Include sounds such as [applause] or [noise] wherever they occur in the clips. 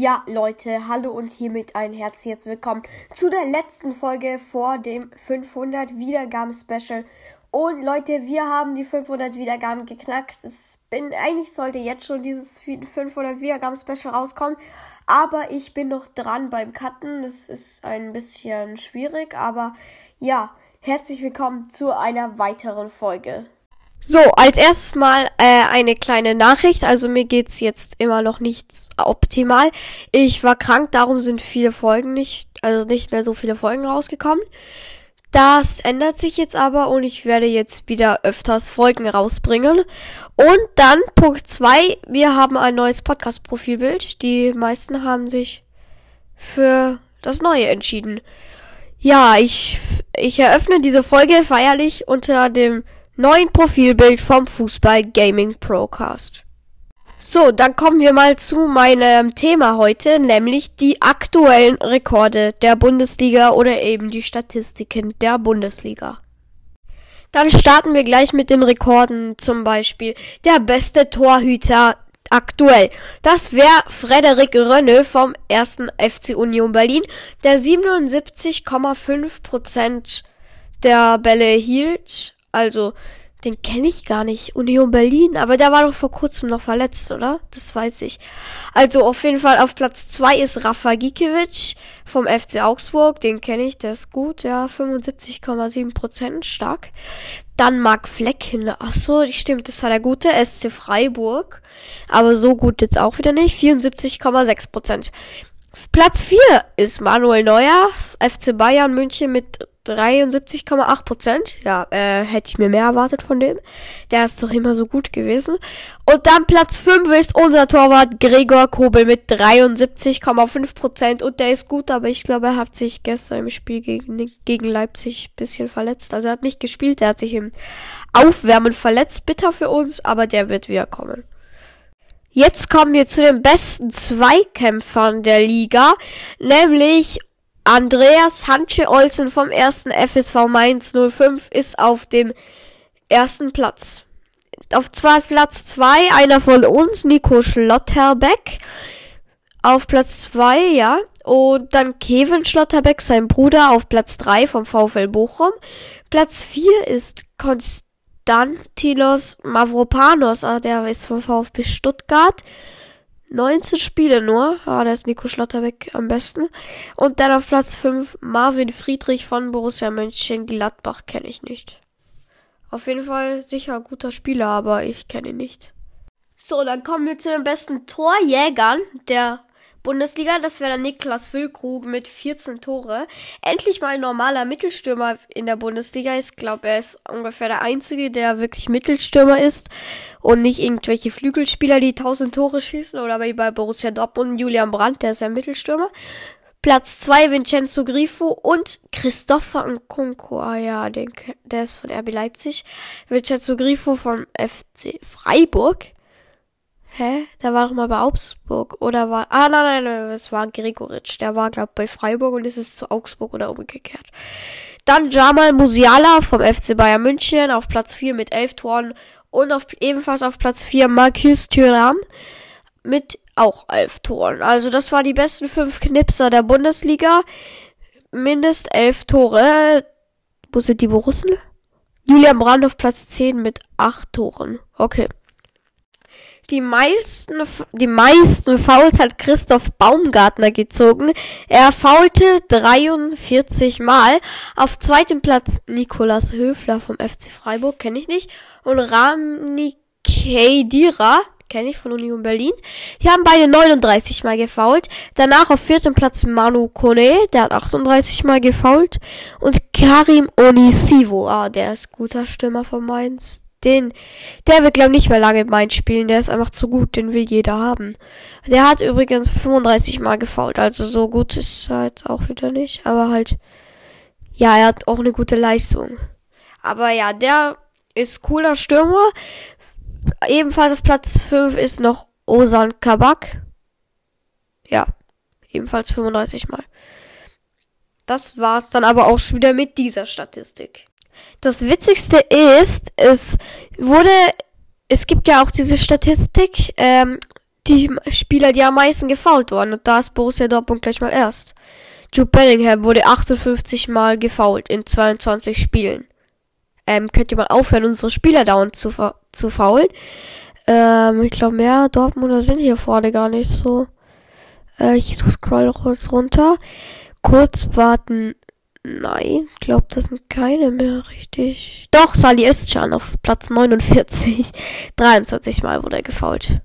Ja, Leute, hallo und hiermit ein herzliches Willkommen zu der letzten Folge vor dem 500 Wiedergaben Special. Und Leute, wir haben die 500 Wiedergaben geknackt. Es bin, eigentlich sollte jetzt schon dieses 500 Wiedergaben Special rauskommen. Aber ich bin noch dran beim Cutten. Das ist ein bisschen schwierig. Aber ja, herzlich willkommen zu einer weiteren Folge. So, als erstes mal äh, eine kleine Nachricht. Also mir geht's jetzt immer noch nicht optimal. Ich war krank, darum sind viele Folgen nicht, also nicht mehr so viele Folgen rausgekommen. Das ändert sich jetzt aber und ich werde jetzt wieder öfters Folgen rausbringen. Und dann Punkt zwei: wir haben ein neues Podcast-Profilbild. Die meisten haben sich für das neue entschieden. Ja, ich, ich eröffne diese Folge feierlich unter dem neuen Profilbild vom Fußball Gaming Procast. So, dann kommen wir mal zu meinem Thema heute, nämlich die aktuellen Rekorde der Bundesliga oder eben die Statistiken der Bundesliga. Dann starten wir gleich mit den Rekorden, zum Beispiel der beste Torhüter aktuell. Das wäre Frederik Rönne vom ersten FC Union Berlin, der 77,5% der Bälle hielt also, den kenne ich gar nicht. Union Berlin, aber der war doch vor kurzem noch verletzt, oder? Das weiß ich. Also auf jeden Fall auf Platz zwei ist Rafa Gikiewicz vom FC Augsburg. Den kenne ich, der ist gut, ja, 75,7% stark. Dann Marc Flecken. Ach so, stimmt, das war der gute SC Freiburg. Aber so gut jetzt auch wieder nicht. 74,6%. Platz 4 ist Manuel Neuer, FC Bayern München mit 73,8 Prozent. Ja, äh, hätte ich mir mehr erwartet von dem. Der ist doch immer so gut gewesen. Und dann Platz 5 ist unser Torwart Gregor Kobel mit 73,5 Prozent. Und der ist gut, aber ich glaube, er hat sich gestern im Spiel gegen, gegen Leipzig bisschen verletzt. Also er hat nicht gespielt, er hat sich im Aufwärmen verletzt. Bitter für uns, aber der wird wieder kommen. Jetzt kommen wir zu den besten Zweikämpfern der Liga, nämlich Andreas Hanche Olsen vom ersten FSV Mainz 05 ist auf dem ersten Platz. Auf zwei, Platz 2 einer von uns, Nico Schlotterbeck. Auf Platz 2, ja. Und dann Kevin Schlotterbeck, sein Bruder, auf Platz 3 vom VfL Bochum. Platz 4 ist Konstantinos Mavropanos, ah, der ist vom VfB Stuttgart. 19 Spiele nur. Ah, da ist Nico Schlotterbeck am besten. Und dann auf Platz 5 Marvin Friedrich von Borussia Mönchengladbach kenne ich nicht. Auf jeden Fall sicher guter Spieler, aber ich kenne ihn nicht. So, dann kommen wir zu den besten Torjägern der Bundesliga. Das wäre der Niklas Füllkrug mit 14 Tore. Endlich mal ein normaler Mittelstürmer in der Bundesliga. Ich glaube, er ist ungefähr der einzige, der wirklich Mittelstürmer ist und nicht irgendwelche Flügelspieler, die 1000 Tore schießen oder wie bei Borussia Dortmund Julian Brandt, der ist ja Mittelstürmer. Platz 2 Vincenzo Grifo und Christopher Nkunku. Ah ja, den, der ist von RB Leipzig. Vincenzo Grifo von FC Freiburg. Hä? Der war doch mal bei Augsburg. Oder war. Ah, nein, nein, nein, es war Gregoritsch. Der war, glaub bei Freiburg und ist es zu Augsburg oder umgekehrt. Dann Jamal Musiala vom FC Bayern München auf Platz 4 mit 11 Toren. Und auf, ebenfalls auf Platz 4 Marcus Thuram mit auch 11 Toren. Also das waren die besten 5 Knipser der Bundesliga. Mindest 11 Tore. Wo sind die Borussen? Julian Brand auf Platz 10 mit 8 Toren. Okay. Die meisten, die meisten Fouls hat Christoph Baumgartner gezogen. Er faulte 43 Mal. Auf zweitem Platz Nikolas Höfler vom FC Freiburg, kenne ich nicht. Und Rami Kedira, kenne ich von Union Berlin. Die haben beide 39 Mal gefault. Danach auf viertem Platz Manu Kone, der hat 38 Mal gefault. Und Karim Onisivo, ah, der ist guter Stürmer von Mainz den, der wird glaube ich nicht mehr lange Mainz spielen. Der ist einfach zu gut. Den will jeder haben. Der hat übrigens 35 Mal gefault. Also so gut ist er jetzt auch wieder nicht. Aber halt, ja, er hat auch eine gute Leistung. Aber ja, der ist cooler Stürmer. Ebenfalls auf Platz 5 ist noch Osan Kabak. Ja, ebenfalls 35 Mal. Das war's dann aber auch schon wieder mit dieser Statistik. Das Witzigste ist, es wurde, es gibt ja auch diese Statistik, ähm, die Spieler, die am meisten gefault wurden. Und da ist Borussia Dortmund gleich mal erst. Jude Bellingham wurde 58 Mal gefault in 22 Spielen. Ähm, könnt ihr mal aufhören, unsere Spieler dauernd zu, zu faulen? Ähm, ich glaube, mehr Dortmunder sind hier vorne gar nicht so. Äh, ich scroll kurz runter. Kurz warten. Nein, ich glaube, das sind keine mehr richtig. Doch, Sali schon auf Platz 49. 23 [laughs] Mal wurde er gefault.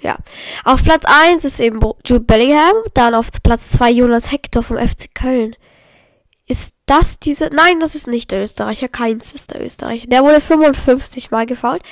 Ja. Auf Platz 1 ist eben Jude Bellingham. Dann auf Platz 2 Jonas Hector vom FC Köln. Ist das diese? Nein, das ist nicht der Österreicher. Keins ist der Österreicher. Der wurde 55 Mal gefault.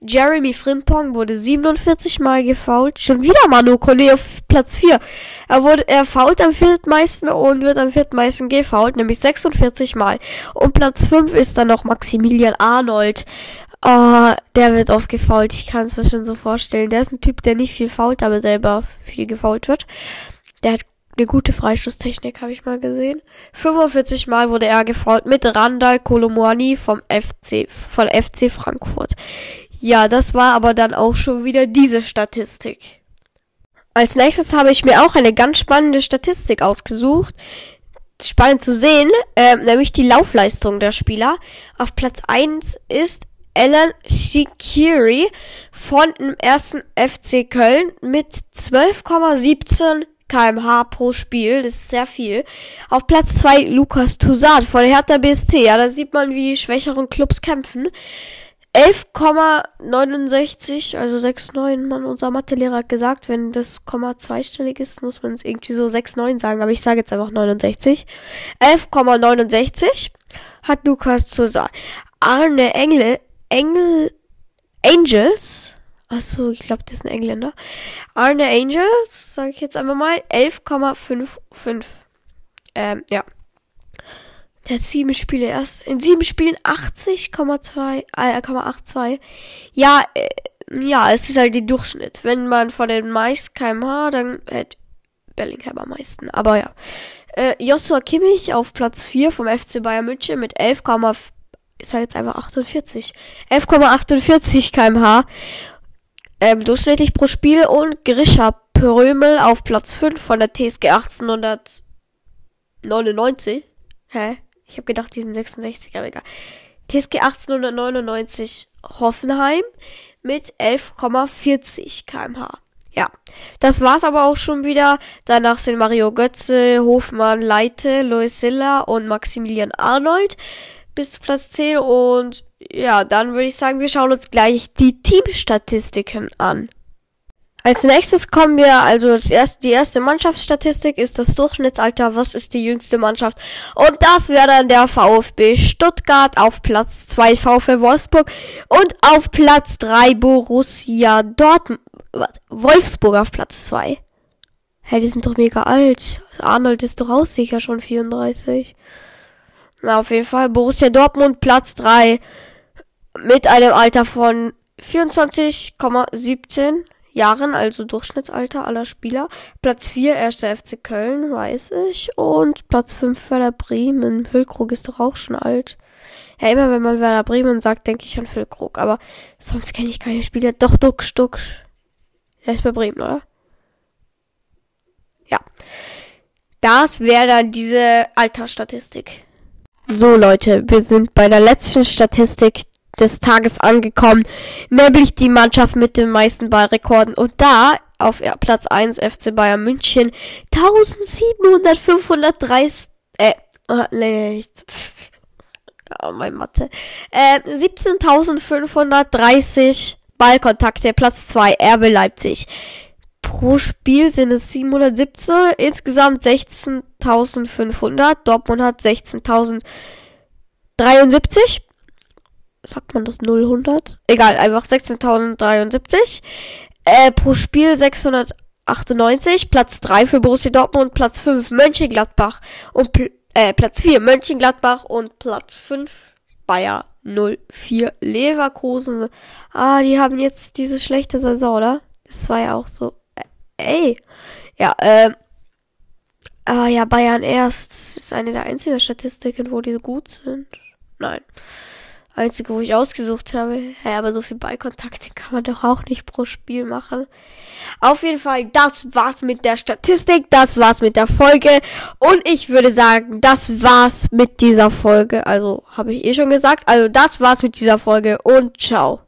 Jeremy Frimpong wurde 47 Mal gefault. Schon wieder Manu Kone auf Platz 4. Er wurde, er fault am viertmeisten und wird am viertmeisten gefault, nämlich 46 Mal. Und Platz 5 ist dann noch Maximilian Arnold. Oh, der wird oft gefault. Ich kann es mir schon so vorstellen. Der ist ein Typ, der nicht viel fault, aber selber viel gefault wird. Der hat eine gute Freistoßtechnik, habe ich mal gesehen. 45 Mal wurde er gefault mit Randall Kolomoani vom FC, von FC Frankfurt. Ja, das war aber dann auch schon wieder diese Statistik. Als nächstes habe ich mir auch eine ganz spannende Statistik ausgesucht. Spannend zu sehen, äh, nämlich die Laufleistung der Spieler. Auf Platz 1 ist Alan Shikiri von dem ersten FC Köln mit 12,17 kmh pro Spiel. Das ist sehr viel. Auf Platz 2 Lukas Toussaint von Hertha BSC. Ja, da sieht man, wie die schwächeren Clubs kämpfen. 11,69, also 6,9. Man, unser Mathelehrer hat gesagt, wenn das Komma zweistellig ist, muss man es irgendwie so 6,9 sagen. Aber ich sage jetzt einfach 69. 11,69 hat Lukas Toussaint. Arne Engle, Engel, Angels Achso, ich glaube, das ist ein Engländer. Arne Angels, sage ich jetzt einfach mal, 11,55. Ähm, ja. Der hat sieben Spiele erst. In sieben Spielen 80,2, äh, 82. Ja, äh, ja, es ist halt der Durchschnitt. Wenn man von den meisten kmh, dann hätte Bellingham am meisten. Aber ja. Äh, Joshua Kimmich auf Platz 4 vom FC Bayern München mit 11, ist halt jetzt einfach 48. 11,48 kmh ähm, durchschnittlich pro Spiel und Grisha Prömel auf Platz 5 von der TSG 1899. Hä? Ich habe gedacht, die sind 66, aber egal. TSG 1899 Hoffenheim mit 11,40 kmh. Ja, das war's aber auch schon wieder. Danach sind Mario Götze, Hofmann, Leite, Lois Silla und Maximilian Arnold bis zu Platz 10 und ja, dann würde ich sagen, wir schauen uns gleich die Teamstatistiken an. Als nächstes kommen wir, also erste, die erste Mannschaftsstatistik ist das Durchschnittsalter, was ist die jüngste Mannschaft? Und das wäre dann der VfB Stuttgart auf Platz 2 VfB Wolfsburg und auf Platz 3 Borussia Dortmund, Wolfsburg auf Platz 2. Hey, die sind doch mega alt. Arnold ist doch auch sicher schon 34. Na, auf jeden Fall Borussia Dortmund Platz 3 mit einem Alter von 24,17 Jahren, also Durchschnittsalter aller Spieler. Platz 4 erster FC Köln, weiß ich. Und Platz 5 Werder Bremen. Füllkrug ist doch auch schon alt. Ja, immer wenn man Werder Bremen sagt, denke ich an Füllkrug. Aber sonst kenne ich keine Spieler. Doch, Duxch, Duxch. Der ist bei Bremen, oder? Ja. Das wäre dann diese Altersstatistik. So Leute, wir sind bei der letzten Statistik des Tages angekommen, nämlich die Mannschaft mit den meisten Ballrekorden. Und da auf Platz 1 FC Bayern München 1730, äh, oh, nee, nicht. Oh, [laughs] mein Mathe. Äh, 17.530 Ballkontakte, Platz 2 RB Leipzig. Pro Spiel sind es 717, insgesamt 16.500. Dortmund hat 16.073 sagt man das 000? Egal, einfach 16.073. Äh, pro Spiel 698. Platz 3 für Borussia Dortmund, Platz 5 Mönchengladbach und äh, Platz 4 Mönchengladbach und Platz 5 Bayer 04 Leverkusen. Ah, die haben jetzt diese schlechte Saison, oder? Das war ja auch so. Ey. Ja, äh. Ah ja, Bayern erst ist eine der einzigen Statistiken, wo die so gut sind. Nein. einzige, wo ich ausgesucht habe. Ja, aber so viel Ballkontakte kann man doch auch nicht pro Spiel machen. Auf jeden Fall, das war's mit der Statistik, das war's mit der Folge. Und ich würde sagen, das war's mit dieser Folge. Also, habe ich eh schon gesagt. Also, das war's mit dieser Folge und ciao.